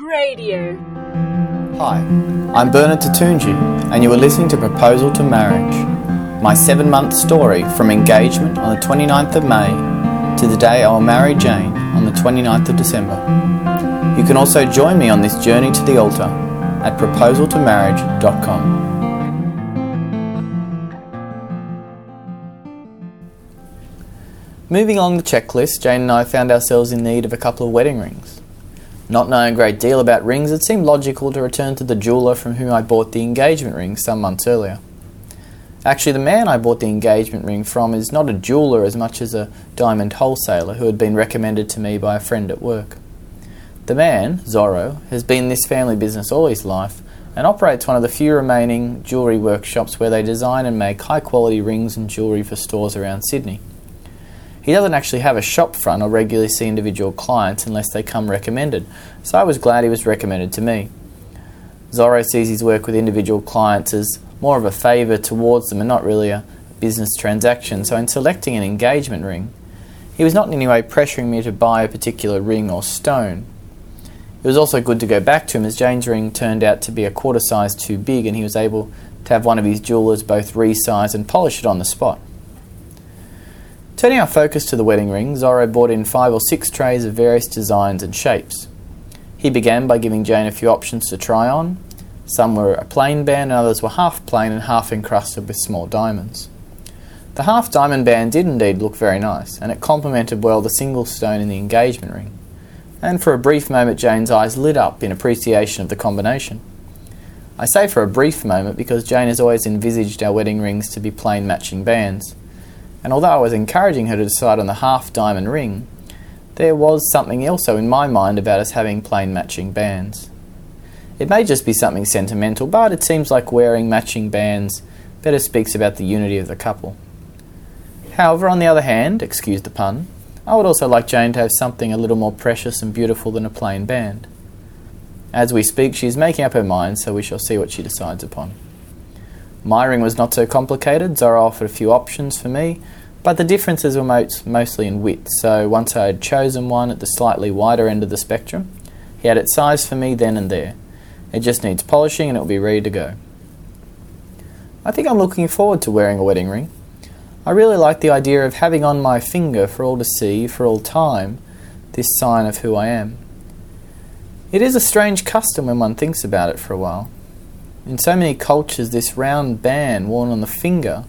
Radio. Hi, I'm Bernard Toutounji, and you are listening to Proposal to Marriage, my seven month story from engagement on the 29th of May to the day I will marry Jane on the 29th of December. You can also join me on this journey to the altar at proposaltomarriage.com. Moving along the checklist, Jane and I found ourselves in need of a couple of wedding rings. Not knowing a great deal about rings, it seemed logical to return to the jeweller from whom I bought the engagement ring some months earlier. Actually, the man I bought the engagement ring from is not a jeweller as much as a diamond wholesaler who had been recommended to me by a friend at work. The man, Zorro, has been in this family business all his life and operates one of the few remaining jewellery workshops where they design and make high quality rings and jewellery for stores around Sydney. He doesn't actually have a shop front or regularly see individual clients unless they come recommended, so I was glad he was recommended to me. Zorro sees his work with individual clients as more of a favour towards them and not really a business transaction, so in selecting an engagement ring, he was not in any way pressuring me to buy a particular ring or stone. It was also good to go back to him as Jane's ring turned out to be a quarter size too big and he was able to have one of his jewellers both resize and polish it on the spot. Turning our focus to the wedding ring, Zorro brought in five or six trays of various designs and shapes. He began by giving Jane a few options to try on. Some were a plain band, and others were half plain and half encrusted with small diamonds. The half diamond band did indeed look very nice, and it complemented well the single stone in the engagement ring. And for a brief moment, Jane's eyes lit up in appreciation of the combination. I say for a brief moment because Jane has always envisaged our wedding rings to be plain matching bands and although I was encouraging her to decide on the half diamond ring, there was something also in my mind about us having plain matching bands. It may just be something sentimental, but it seems like wearing matching bands better speaks about the unity of the couple. However, on the other hand, excuse the pun, I would also like Jane to have something a little more precious and beautiful than a plain band. As we speak, she is making up her mind, so we shall see what she decides upon. My ring was not so complicated. Zorro offered a few options for me, but the differences were most, mostly in width. So once I had chosen one at the slightly wider end of the spectrum, he had it sized for me then and there. It just needs polishing and it will be ready to go. I think I'm looking forward to wearing a wedding ring. I really like the idea of having on my finger for all to see for all time this sign of who I am. It is a strange custom when one thinks about it for a while. In so many cultures, this round band worn on the finger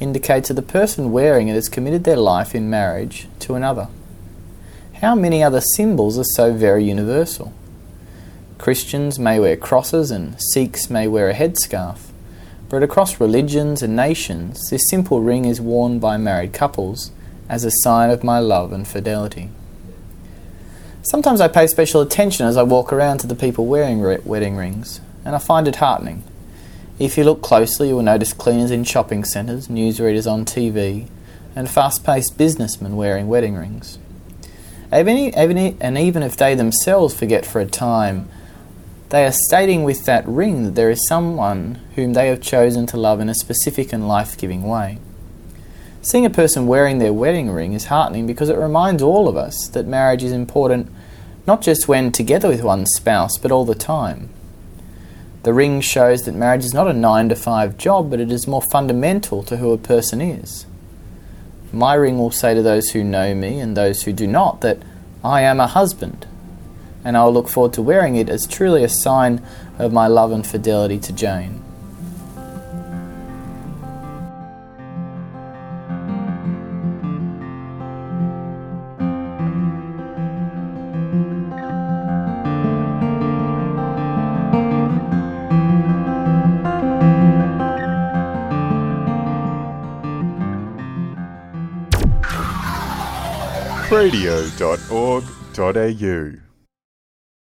indicates that the person wearing it has committed their life in marriage to another. How many other symbols are so very universal? Christians may wear crosses and Sikhs may wear a headscarf, but across religions and nations, this simple ring is worn by married couples as a sign of my love and fidelity. Sometimes I pay special attention as I walk around to the people wearing wedding rings and I find it heartening. If you look closely, you will notice cleaners in shopping centres, newsreaders on TV, and fast paced businessmen wearing wedding rings. and even if they themselves forget for a time, they are stating with that ring that there is someone whom they have chosen to love in a specific and life giving way. Seeing a person wearing their wedding ring is heartening because it reminds all of us that marriage is important not just when together with one's spouse, but all the time. The ring shows that marriage is not a 9 to 5 job, but it is more fundamental to who a person is. My ring will say to those who know me and those who do not that I am a husband, and I will look forward to wearing it as truly a sign of my love and fidelity to Jane. radio.org.au